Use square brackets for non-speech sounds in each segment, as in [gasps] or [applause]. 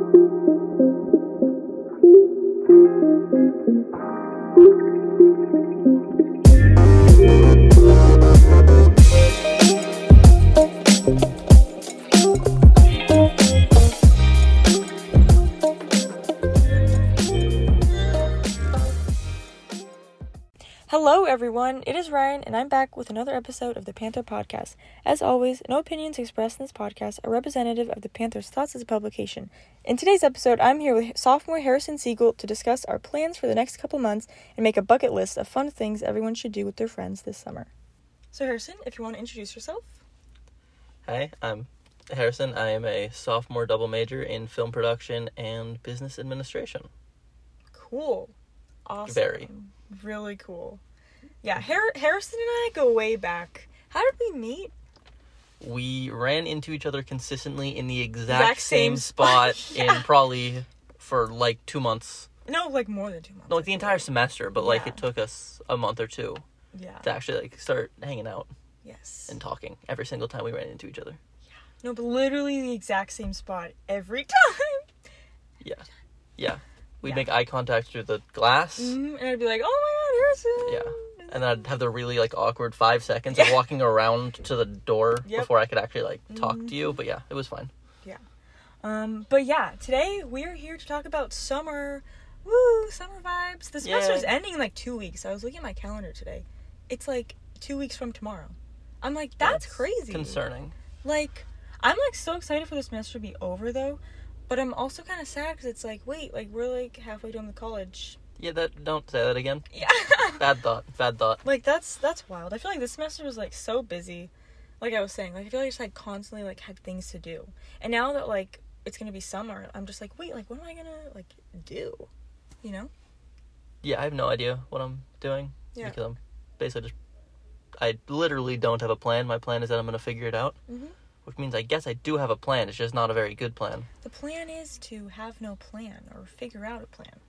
Is Ryan, and I'm back with another episode of the Panther Podcast. As always, no opinions expressed in this podcast are representative of the Panther's thoughts as a publication. In today's episode, I'm here with sophomore Harrison Segal to discuss our plans for the next couple months and make a bucket list of fun things everyone should do with their friends this summer. So, Harrison, if you want to introduce yourself. Hi, I'm Harrison. I am a sophomore double major in film production and business administration. Cool. Awesome. Very. Really cool. Yeah, Har- Harrison and I go way back. How did we meet? We ran into each other consistently in the exact, Exact same same spot spot, [laughs] yeah. in probably for like two months. No, like more than two months. No, like the entire semester, but like Yeah. it took us a month or two Yeah. to actually like start hanging out Yes. and talking every single time we ran into each other. Yeah. No, but literally the exact same spot every [laughs] time. Yeah. Yeah. We'd Yeah. make eye contact through the glass. Mhm, And I'd be like, oh my god, Harrison. Yeah. And then I'd have the really like awkward five seconds of walking around to the door Yep. before I could actually like talk Mhm. to you. But yeah, it was fine. Yeah. Um, but yeah, today we're here to talk about summer. Woo, summer vibes. The semester's Yeah. ending in like two weeks. I was looking at my calendar today. It's like two weeks from tomorrow. I'm like, that's, crazy. Concerning. Like, I'm like so excited for the semester to be over though, but I'm also kind of sad because it's like, wait, like we're like halfway done with college. Yeah, that don't say that again. Yeah. [laughs] Bad thought. Bad thought. like that's that's wild. I feel like this semester was like so busy. Like I was saying, like I feel like I just like constantly like had things to do. And now that like it's gonna be summer, I'm just like, wait, like what am I gonna like do? You know? Yeah, I have no idea what I'm doing Yeah. because I'm basically just. I literally don't have a plan. My plan is that I'm gonna figure it out, Mhm. which means I guess I do have a plan. It's just not a very good plan. The plan is to have no plan or figure out a plan.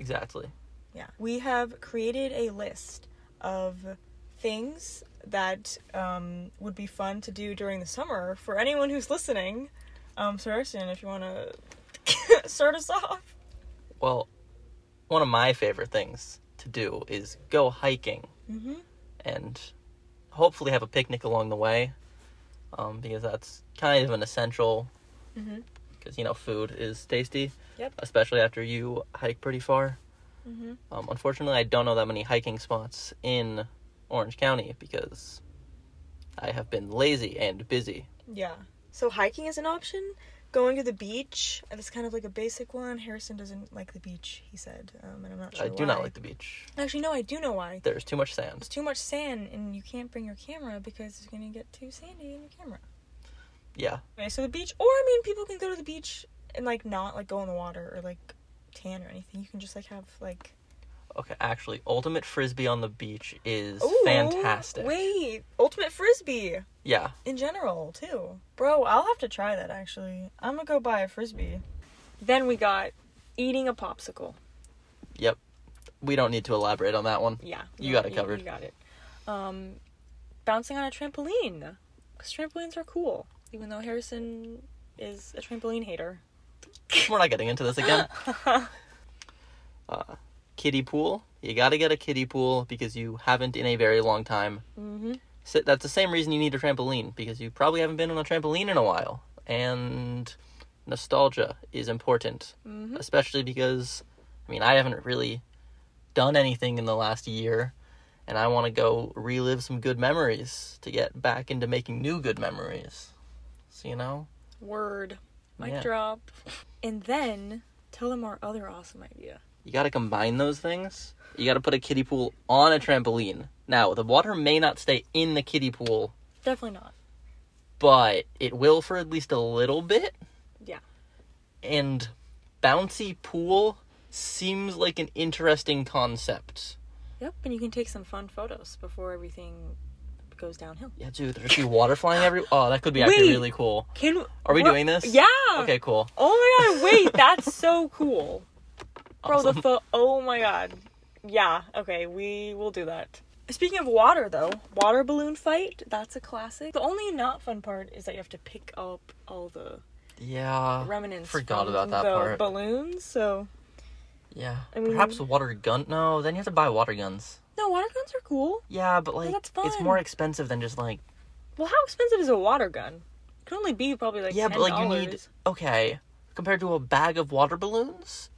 Exactly. Yeah. We have created a list of things that um, would be fun to do during the summer for anyone who's listening. Um, so, Harrison, if you want to [laughs] start us off. Well, one of my favorite things to do is go hiking Mm-hmm. and hopefully have a picnic along the way, um, because that's kind of an essential. Mm-hmm. Because you know, food is tasty. Yep. Especially after you hike pretty far. Mm-hmm. Um, unfortunately, I don't know that many hiking spots in Orange County because I have been lazy and busy. Yeah. So, hiking is an option. Going to the beach, that's kind of like a basic one. Harrison doesn't like the beach, he said, um, and I'm not sure I do why. not like the beach. Actually, no, I do know why. There's too much sand. There's too much sand, and you can't bring your camera because it's gonna get too sandy in your camera. Yeah. Okay, so the beach, or I mean, people can go to the beach and like not like go in the water or like tan or anything. You can just like have like Okay, actually, ultimate frisbee on the beach is Ooh, fantastic. Wait, ultimate frisbee Yeah. in general too, bro. I'll have to try that actually. I'm gonna go buy a frisbee. Then we got eating a popsicle. Yep. We don't need to elaborate on that one. Yeah, You got it covered. You got it. Um, bouncing on a trampoline because trampolines are cool. Even though Harrison is a trampoline hater. We're not getting into this again. [laughs] uh, kiddie pool. You gotta get a kiddie pool because you haven't in a very long time. Mm-hmm. So that's the same reason you need a trampoline because you probably haven't been on a trampoline in a while. And nostalgia is important, Mm-hmm. especially because I mean, I haven't really done anything in the last year and I want to go relive some good memories to get back into making new good memories. So, you know, Word. Mic Yeah. drop. And then tell them our other awesome idea. you got to combine those things. You got to put a kiddie pool on a trampoline. Now, the water may not stay in the kiddie pool, Definitely not. but it will for at least a little bit. Yeah. And bouncy pool seems like an interesting concept. Yep, and you can take some fun photos before everything goes downhill. Yeah, dude, there's be water flying every. [gasps] Oh, that could be actually Wait. really cool. Can Are we what- doing this? Yeah. Okay, cool. Oh my god, wait, [laughs] that's so cool. Bro, Awesome. the pho- oh my god. Yeah, okay, we will do that. Speaking of water though, water balloon fight, that's a classic. The only not fun part is that you have to pick up all the Yeah. remnants. forgot about that the part. balloons. So Yeah. I mean- Perhaps a water gun. No, then you have to buy water guns. No, water guns are cool. Yeah, but like that's it's more expensive than just like Well, how expensive is a water gun? It could only be probably like yeah, $10. but like you need okay compared to a bag of water balloons.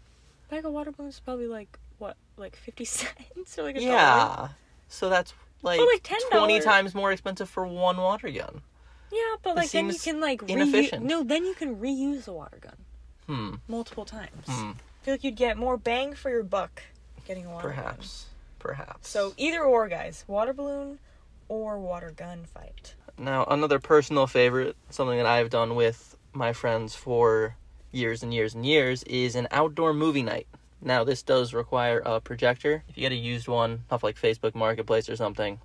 bag of water balloons is probably like what, like fifty [laughs] cents or like a dollar. Yeah, so that's like, like, $10. twenty times more expensive for one water gun. Yeah, but like then you can like reuse. No, then you can reuse a water gun Hmm. multiple times. Hmm. I feel like you'd get more bang for your buck getting a water gun. Perhaps. Perhaps. So either or, guys, water balloon or water gun fight. Now, another personal favorite, something that I've done with my friends for years and years and years, is an outdoor movie night. Now, this does require a projector. If you get a used one off like Facebook Marketplace or something,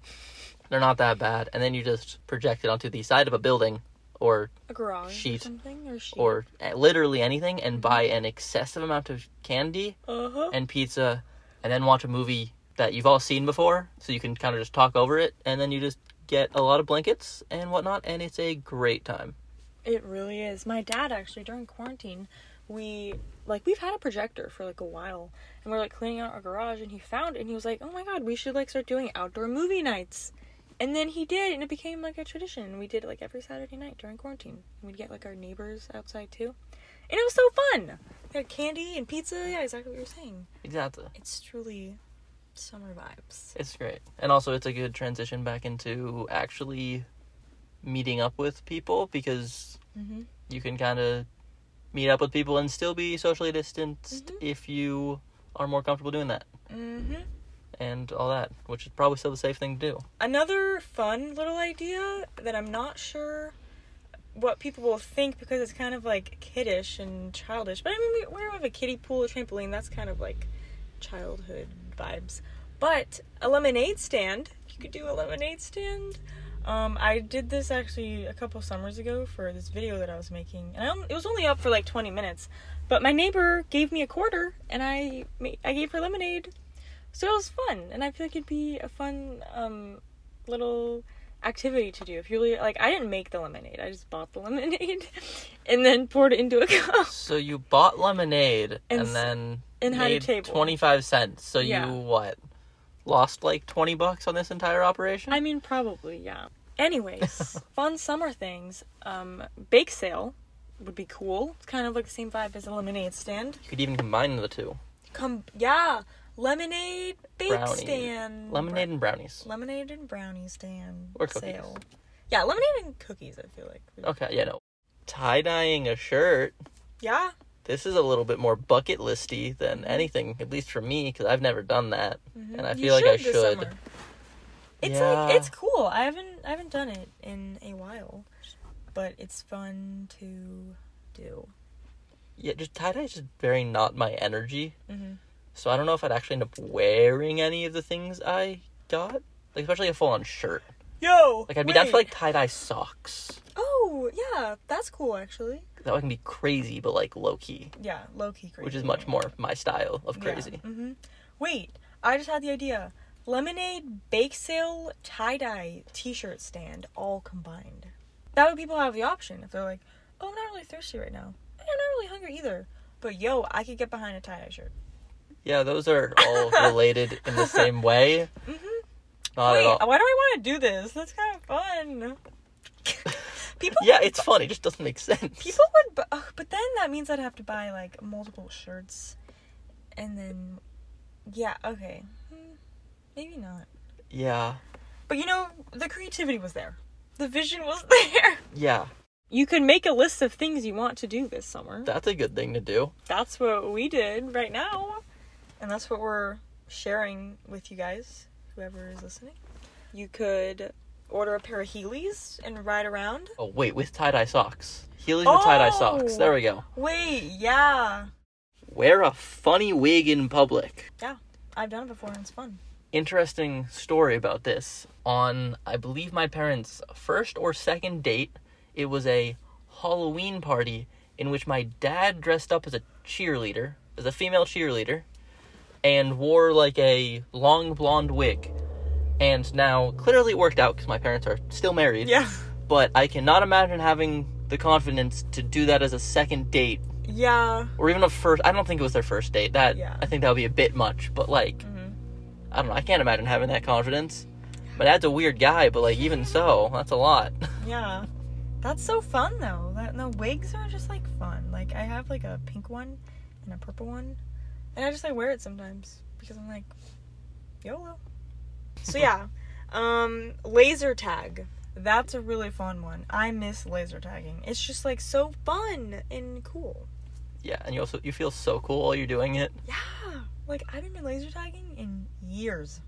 they're not that bad. And then you just project it onto the side of a building or A garage Sheet. or something or sheet. or uh, literally anything and buy an excessive amount of candy uh huh. and pizza and then watch a movie that you've all seen before so you can kind of just talk over it and then you just get a lot of blankets and whatnot and it's a great time It really is. My dad actually during quarantine, we like we've had a projector for like a while, and we're like cleaning out our garage, and he found it, and he was like, "Oh my god, we should like start doing outdoor movie nights." And then he did, and it became like a tradition. We did it like every Saturday night during quarantine. And we'd get like our neighbors outside too, and it was so fun. We had candy and pizza. Yeah, exactly what you're saying. exactly It's truly summer vibes. it's great and also it's a good transition back into actually meeting up with people because Mm-hmm. you can kind of meet up with people and still be socially distanced Mhm. if you are more comfortable doing that Mm-hmm. and all that which is probably still the safe thing to do Another fun little idea that I'm not sure what people will think because it's kind of like kiddish and childish. But I mean, we, we have a kiddie pool, a trampoline. That's kind of like childhood vibes. But a lemonade stand. You could do a lemonade stand. Um, I did this actually a couple summers ago for this video that I was making, and I, it was only up for like 20 minutes. But my neighbor gave me a quarter, and I I gave her lemonade, so it was fun. And I feel like it'd be a fun um, little activity to do if you really like. I didn't make the lemonade; I just bought the lemonade, [laughs] and then poured it into a cup. So you bought lemonade And and, then and had a table. twenty five cents. So Yeah. you what? Lost like twenty bucks on this entire operation? I mean, probably, yeah. Anyways, [laughs] fun summer things. Um, bake sale would be cool. It's kind of like the same vibe as a lemonade stand. you could even combine the two. Come, yeah, lemonade bake Brownie. stand. Lemonade and brownies. lemonade and brownie stand Or cookies. sale. Yeah, lemonade and cookies. I feel like. Okay, yeah, no. Tie dyeing a shirt. Yeah, This is a little bit more bucket listy than anything, at least for me, because I've never done that, mhm. and I You feel like I should. summer. It's Yeah. like it's cool. I haven't I haven't done it in a while, but it's fun to do. Yeah, just tie dye is just very not my energy. hmm So I don't know if I'd actually end up wearing any of the things I got, like especially a full on shirt. Yo, Like I'd be down for like tie dye socks. Oh, yeah, that's cool actually. That way can be crazy, but like low key, Yeah, low key crazy. which is much more my style of Yeah. crazy. hmm Wait, I just had the idea. Lemonade, bake sale, tie dye, t shirt stand, all combined. That way people have the option if they're like, oh, I'm not really thirsty right now. I'm not really hungry either. But yo, I could get behind a tie dye shirt. Yeah, those are all related in the same way. Mm-hmm. Not Wait, at all. why do I want to do this? That's kind of fun. [laughs] people Yeah, it's bu- fun. It just doesn't make sense. People would, bu- ugh, but then that means I'd have to buy like multiple shirts, and then, yeah, okay, Hmm, maybe not. Yeah, But you know, the creativity was there, the vision was [laughs] there. yeah, You can make a list of things you want to do this summer. that's a good thing to do. That's what we did right now, and that's what we're sharing with you guys, whoever is listening. You could order a pair of Heelys and ride around. Oh wait, with tie dye socks. Heelys with tie dye oh! socks. Oh. There we go. Wait, yeah. Wear a funny wig in public. Yeah, I've done it before and it's fun. Interesting story about this. On I believe my parents' first or second date, it was a Halloween party in which my dad dressed up as a cheerleader, as a female cheerleader, and wore like a long blonde wig. And now clearly it worked out because my parents are still married. Yeah. but I cannot imagine having the confidence to do that as a second date Yeah. or even a first. I don't think it was their first date. That Yeah. I think that would be a bit much. But like, hmm I don't know. I can't imagine having that confidence. My dad's a weird guy, but like even so, that's a lot. [laughs] Yeah. That's so fun though. That no wigs are just like fun. Like I have like a pink one and a purple one. And I just like wear it sometimes because I'm like YOLO. So yeah. [laughs] Um laser tag. That's a really fun one. I miss laser tagging. It's just like so fun and cool. yeah, and you also you feel so cool while you're doing it. Yeah. Like I haven't been laser tagging in years.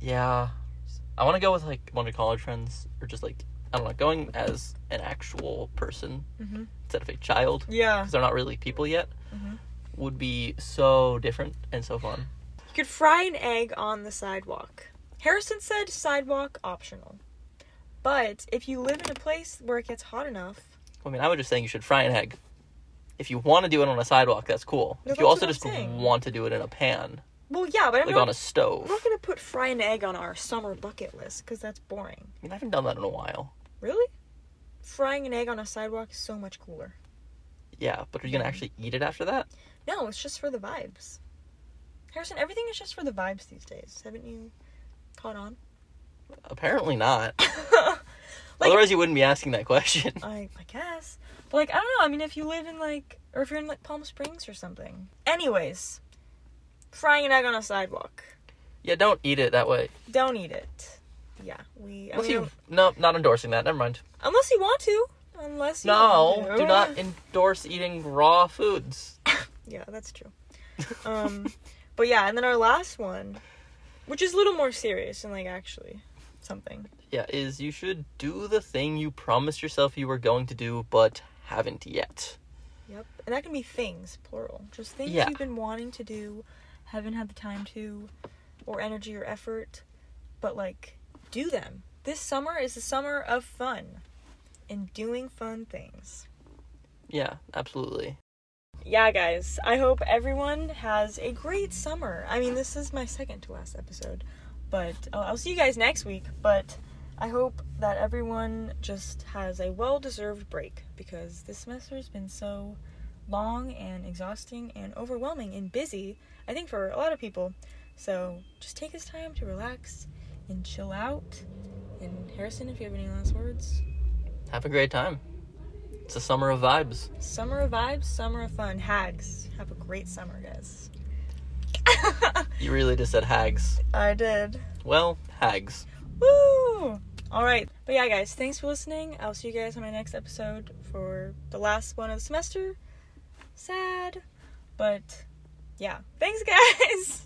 Yeah, I want to go with like one of college friends, or just like I don't know, going as an actual person Mhm. instead of a child, Yeah. because they're not really people yet. Mhm. Would be so different and so fun. You could fry an egg on the sidewalk. Harrison said sidewalk optional. But if you live in a place where it gets hot enough, I mean, I was just saying you should fry an egg. If you want to do it on a sidewalk, that's cool. No, if you also just saying. want to do it in a pan, well, yeah, but I'm like not, on a stove. I'm not gonna put fry an egg on our summer bucket list because that's boring. I mean, I haven't done that in a while. Really? Frying an egg on a sidewalk is so much cooler. Yeah, but are you gonna actually eat it after that? No, it's just for the vibes. Harrison, everything is just for the vibes these days. Haven't you caught on? Apparently not. [laughs] Like- Otherwise, you wouldn't be asking that question. I, I guess. But like I don't know. I mean, if you live in like, or if you're in like Palm Springs or something. Anyways, frying an egg on a sidewalk. yeah, don't eat it that way. Don't eat it. Yeah, we. I Unless mean, you, um, no, not endorsing that. Never mind. unless you want to. Unless you No, want to. do not endorse eating raw foods. [laughs] Yeah, that's true. Um, [laughs] but yeah, and then our last one, which is a little more serious and like actually something. Yeah, is you should do the thing you promised yourself you were going to do, but haven't yet. Yep, and that can be things plural, just things Yeah. you've been wanting to do, haven't had the time to, or energy or effort, but like do them. This summer is the summer of fun, and doing fun things. Yeah, absolutely. Yeah, guys, I hope everyone has a great summer. I mean, this is my second to last episode, but uh, I'll see you guys next week. But I hope that everyone just has a well deserved break because this semester has been so long and exhausting and overwhelming and busy, I think, for a lot of people. So just take this time to relax and chill out. And Harrison, if you have any last words. Have a great time. It's a summer of vibes. Summer of vibes, summer of fun. Hags. Have a great summer, guys. [laughs] You really just said hags. I did. Well, hags. Woo! All right. But yeah, guys, thanks for listening. I'll see you guys on my next episode for the last one of the semester. Sad. But yeah. Thanks, [laughs] guys.